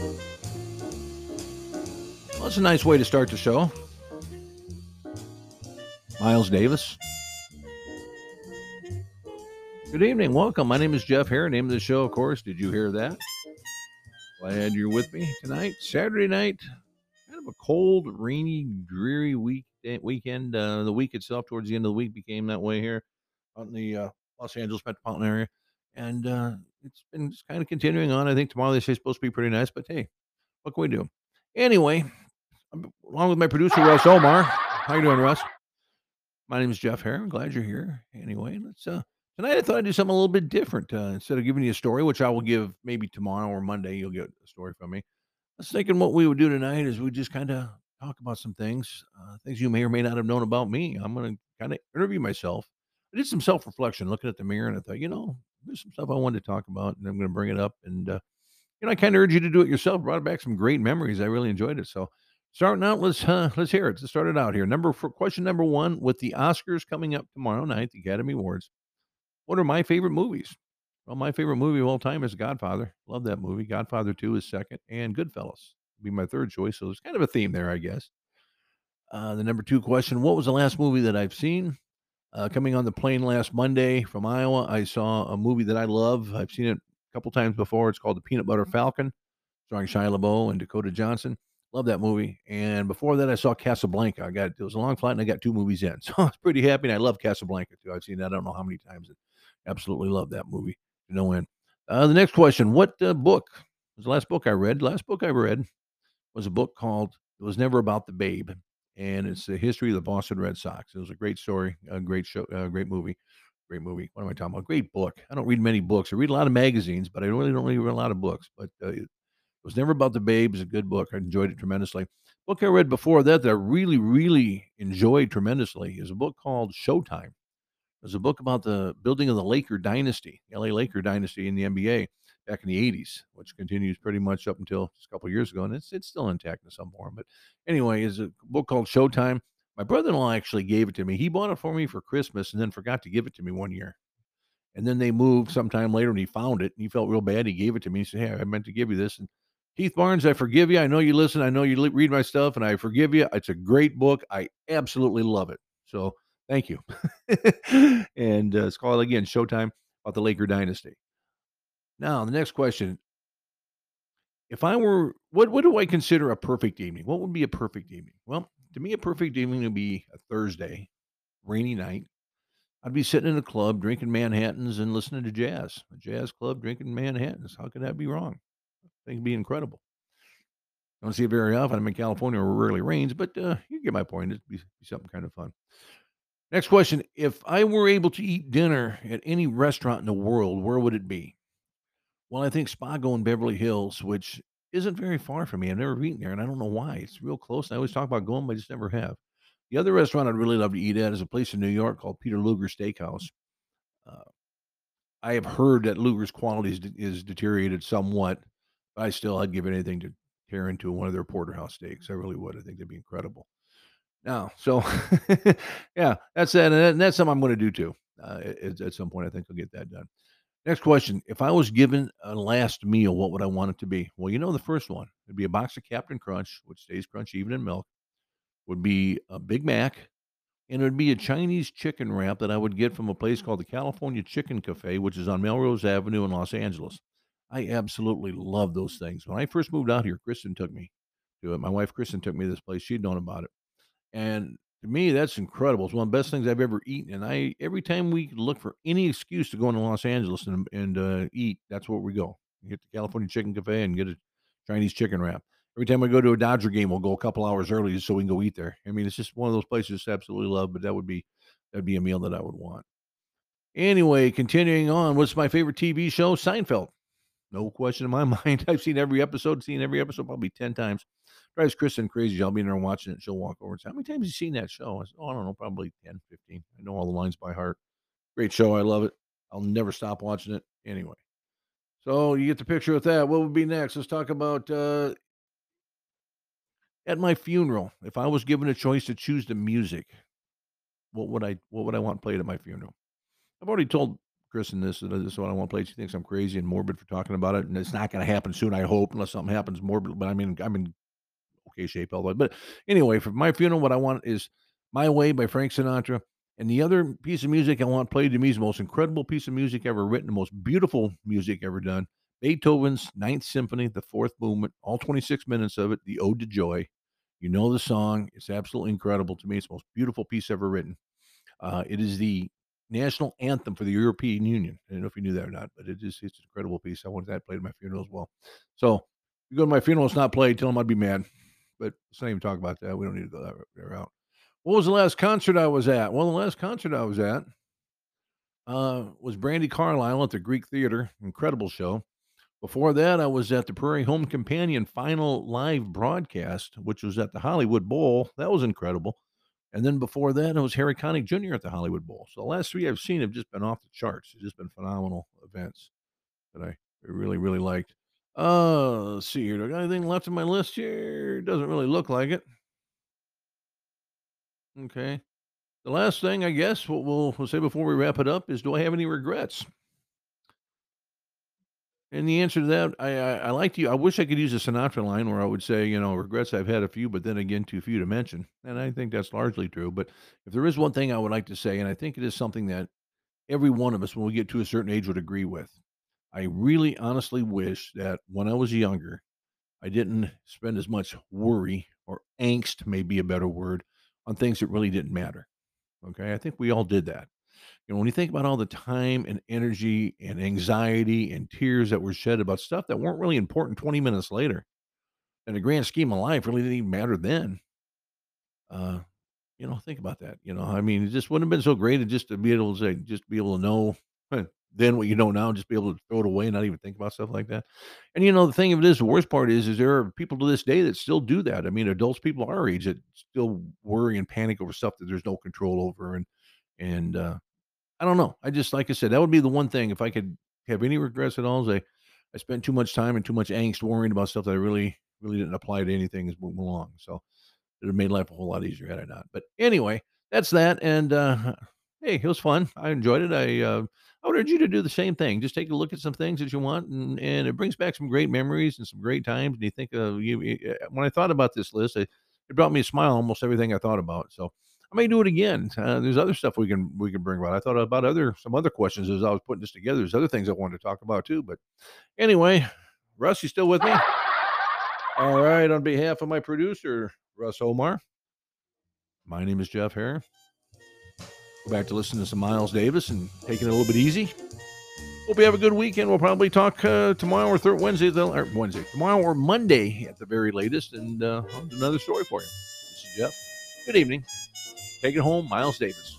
Well, that's a nice way to start the show. Miles Davis. Good evening. Welcome. My name is Jeff Hare. Name of the show, of course. Did you hear that? Glad you're with me tonight. Saturday night. Kind of a cold, rainy, dreary week weekend. Uh, the week itself, towards the end of the week, became that way here out in the uh, Los Angeles metropolitan area. And uh, it's been just kind of continuing on. I think tomorrow they say it's supposed to be pretty nice, but hey, what can we do? Anyway, along with my producer Russ Omar. How you doing, Russ? My name is Jeff Hare. I'm glad you're here. Anyway, let's uh tonight I thought I'd do something a little bit different. Uh, instead of giving you a story, which I will give maybe tomorrow or Monday, you'll get a story from me. I was thinking what we would do tonight is we just kind of talk about some things, uh, things you may or may not have known about me. I'm going to kind of interview myself. I did some self reflection, looking at the mirror, and I thought, you know, there's some stuff I wanted to talk about, and I'm going to bring it up. And uh, you know, I kind of urge you to do it yourself. Brought back some great memories. I really enjoyed it. So starting out, let's uh, let's hear it. Let's start it out here. Number for question number one, with the Oscars coming up tomorrow night, the Academy Awards. What are my favorite movies? Well, my favorite movie of all time is Godfather. Love that movie. Godfather 2 is second, and Goodfellas would be my third choice. So there's kind of a theme there, I guess. Uh, the number two question What was the last movie that I've seen? Uh, coming on the plane last Monday from Iowa, I saw a movie that I love. I've seen it a couple times before. It's called The Peanut Butter Falcon, starring Shia LaBeouf and Dakota Johnson. Love that movie. And before that, I saw Casablanca. I got it was a long flight, and I got two movies in, so I was pretty happy. And I love Casablanca too. I've seen that I don't know how many times. Absolutely love that movie. To no end. Uh, the next question: What uh, book was the last book I read? The last book I read was a book called "It Was Never About the Babe." And it's the history of the Boston Red Sox. It was a great story, a great show, a great movie, great movie. What am I talking about? Great book. I don't read many books. I read a lot of magazines, but I really don't really read a lot of books. But uh, it was never about the babe. It's a good book. I enjoyed it tremendously. Book I read before that that I really, really enjoyed tremendously is a book called Showtime. It was a book about the building of the Laker dynasty, the LA Laker dynasty in the NBA back in the 80s, which continues pretty much up until just a couple years ago. And it's, it's still intact in some form. But anyway, is a book called Showtime. My brother in law actually gave it to me. He bought it for me for Christmas and then forgot to give it to me one year. And then they moved sometime later and he found it and he felt real bad. He gave it to me. He said, Hey, I meant to give you this. And Keith Barnes, I forgive you. I know you listen. I know you read my stuff and I forgive you. It's a great book. I absolutely love it. So thank you. and uh, it's called again Showtime about the Laker dynasty. Now, the next question. If I were, what, what do I consider a perfect evening? What would be a perfect evening? Well, to me, a perfect evening would be a Thursday, rainy night. I'd be sitting in a club drinking Manhattans and listening to jazz. A jazz club drinking Manhattans. How could that be wrong? I think it'd be incredible. I don't see it very often. I'm in California where it rarely rains, but uh, you get my point. It'd be, be something kind of fun. Next question. If I were able to eat dinner at any restaurant in the world, where would it be? Well, I think Spago in Beverly Hills, which isn't very far from me. I've never eaten there, and I don't know why. It's real close. I always talk about going, but I just never have. The other restaurant I'd really love to eat at is a place in New York called Peter Luger Steakhouse. Uh, I have heard that Luger's quality is, is deteriorated somewhat, but I still I'd give anything to tear into one of their porterhouse steaks. I really would. I think they'd be incredible. Now, so yeah, that's that, and that's something I'm going to do too. Uh, at, at some point, I think I'll get that done. Next question. If I was given a last meal, what would I want it to be? Well, you know the first one. It'd be a box of Captain Crunch, which stays crunchy even in milk. Would be a Big Mac, and it would be a Chinese chicken wrap that I would get from a place mm. called the California Chicken Cafe, which is on Melrose Avenue in Los Angeles. I absolutely love those things. When I first moved out here, Kristen took me to it. My wife Kristen took me to this place. She'd known about it. And to me, that's incredible. It's one of the best things I've ever eaten. And I every time we look for any excuse to go into Los Angeles and and uh, eat, that's where we go. We hit the California Chicken Cafe and get a Chinese chicken wrap. Every time we go to a Dodger game, we'll go a couple hours early just so we can go eat there. I mean, it's just one of those places I absolutely love. But that would be that'd be a meal that I would want. Anyway, continuing on, what's my favorite TV show? Seinfeld. No question in my mind. I've seen every episode, seen every episode probably 10 times drives Kristen crazy. I'll be in there watching it. She'll walk over and say, How many times have you seen that show? I said, Oh, I don't know, probably 10, 15. I know all the lines by heart. Great show. I love it. I'll never stop watching it anyway. So you get the picture with that. What would be next? Let's talk about uh, at my funeral. If I was given a choice to choose the music, what would I what would I want played at my funeral? I've already told Kristen this. And this is what I want to play. She thinks I'm crazy and morbid for talking about it, and it's not going to happen soon. I hope, unless something happens morbid. But I mean, I'm in okay shape all the way. But anyway, for my funeral, what I want is "My Way" by Frank Sinatra. And the other piece of music I want played to me is the most incredible piece of music ever written, the most beautiful music ever done. Beethoven's Ninth Symphony, the fourth movement, all 26 minutes of it, the Ode to Joy. You know the song. It's absolutely incredible to me. It's the most beautiful piece ever written. Uh, it is the national anthem for the European Union. I don't know if you knew that or not, but it is it's an incredible piece. I wanted that played at my funeral as well. So you go to my funeral, it's not played, tell them I'd be mad. But let's not even talk about that. We don't need to go that route. What was the last concert I was at? Well, the last concert I was at uh, was Brandi Carlile at the Greek Theater. Incredible show. Before that, I was at the Prairie Home Companion final live broadcast, which was at the Hollywood Bowl. That was incredible. And then before that, it was Harry Connick Jr. at the Hollywood Bowl. So the last three I've seen have just been off the charts. It's just been phenomenal events that I really, really liked. Uh, let's see here. Do I got anything left on my list here? Doesn't really look like it. Okay. The last thing, I guess, what we'll, we'll say before we wrap it up is do I have any regrets? And the answer to that, I, I, I like to. I wish I could use a Sinatra line where I would say, you know, regrets I've had a few, but then again, too few to mention. And I think that's largely true. But if there is one thing I would like to say, and I think it is something that every one of us, when we get to a certain age, would agree with, I really honestly wish that when I was younger, I didn't spend as much worry or angst, may be a better word, on things that really didn't matter. Okay. I think we all did that. You know, when you think about all the time and energy and anxiety and tears that were shed about stuff that weren't really important 20 minutes later, in the grand scheme of life, really didn't even matter then. Uh, you know, think about that. You know, I mean, it just wouldn't have been so great to just to be able to say, just be able to know then what you know now, just be able to throw it away and not even think about stuff like that. And you know, the thing of it is, the worst part is, is there are people to this day that still do that. I mean, adults, people our age that still worry and panic over stuff that there's no control over, and and uh, I don't know. I just like I said, that would be the one thing if I could have any regrets at all. Is I I spent too much time and too much angst worrying about stuff that I really really didn't apply to anything as moving along. So it made life a whole lot easier had I not. But anyway, that's that. And uh, hey, it was fun. I enjoyed it. I uh, I would urge you to do the same thing. Just take a look at some things that you want, and, and it brings back some great memories and some great times. And you think of you when I thought about this list, it, it brought me a smile almost everything I thought about. So I may do it again. Uh, there's other stuff we can we can bring about. I thought about other some other questions as I was putting this together. There's other things I wanted to talk about too. But anyway, Russ, you still with me? All right. On behalf of my producer, Russ Omar, my name is Jeff Hare. Back to listening to some Miles Davis and taking it a little bit easy. Hope you have a good weekend. We'll probably talk uh, tomorrow or third Wednesday, or Wednesday, tomorrow or Monday at the very latest, and uh, another story for you. This is Jeff. Good evening. Take it home, Miles Davis.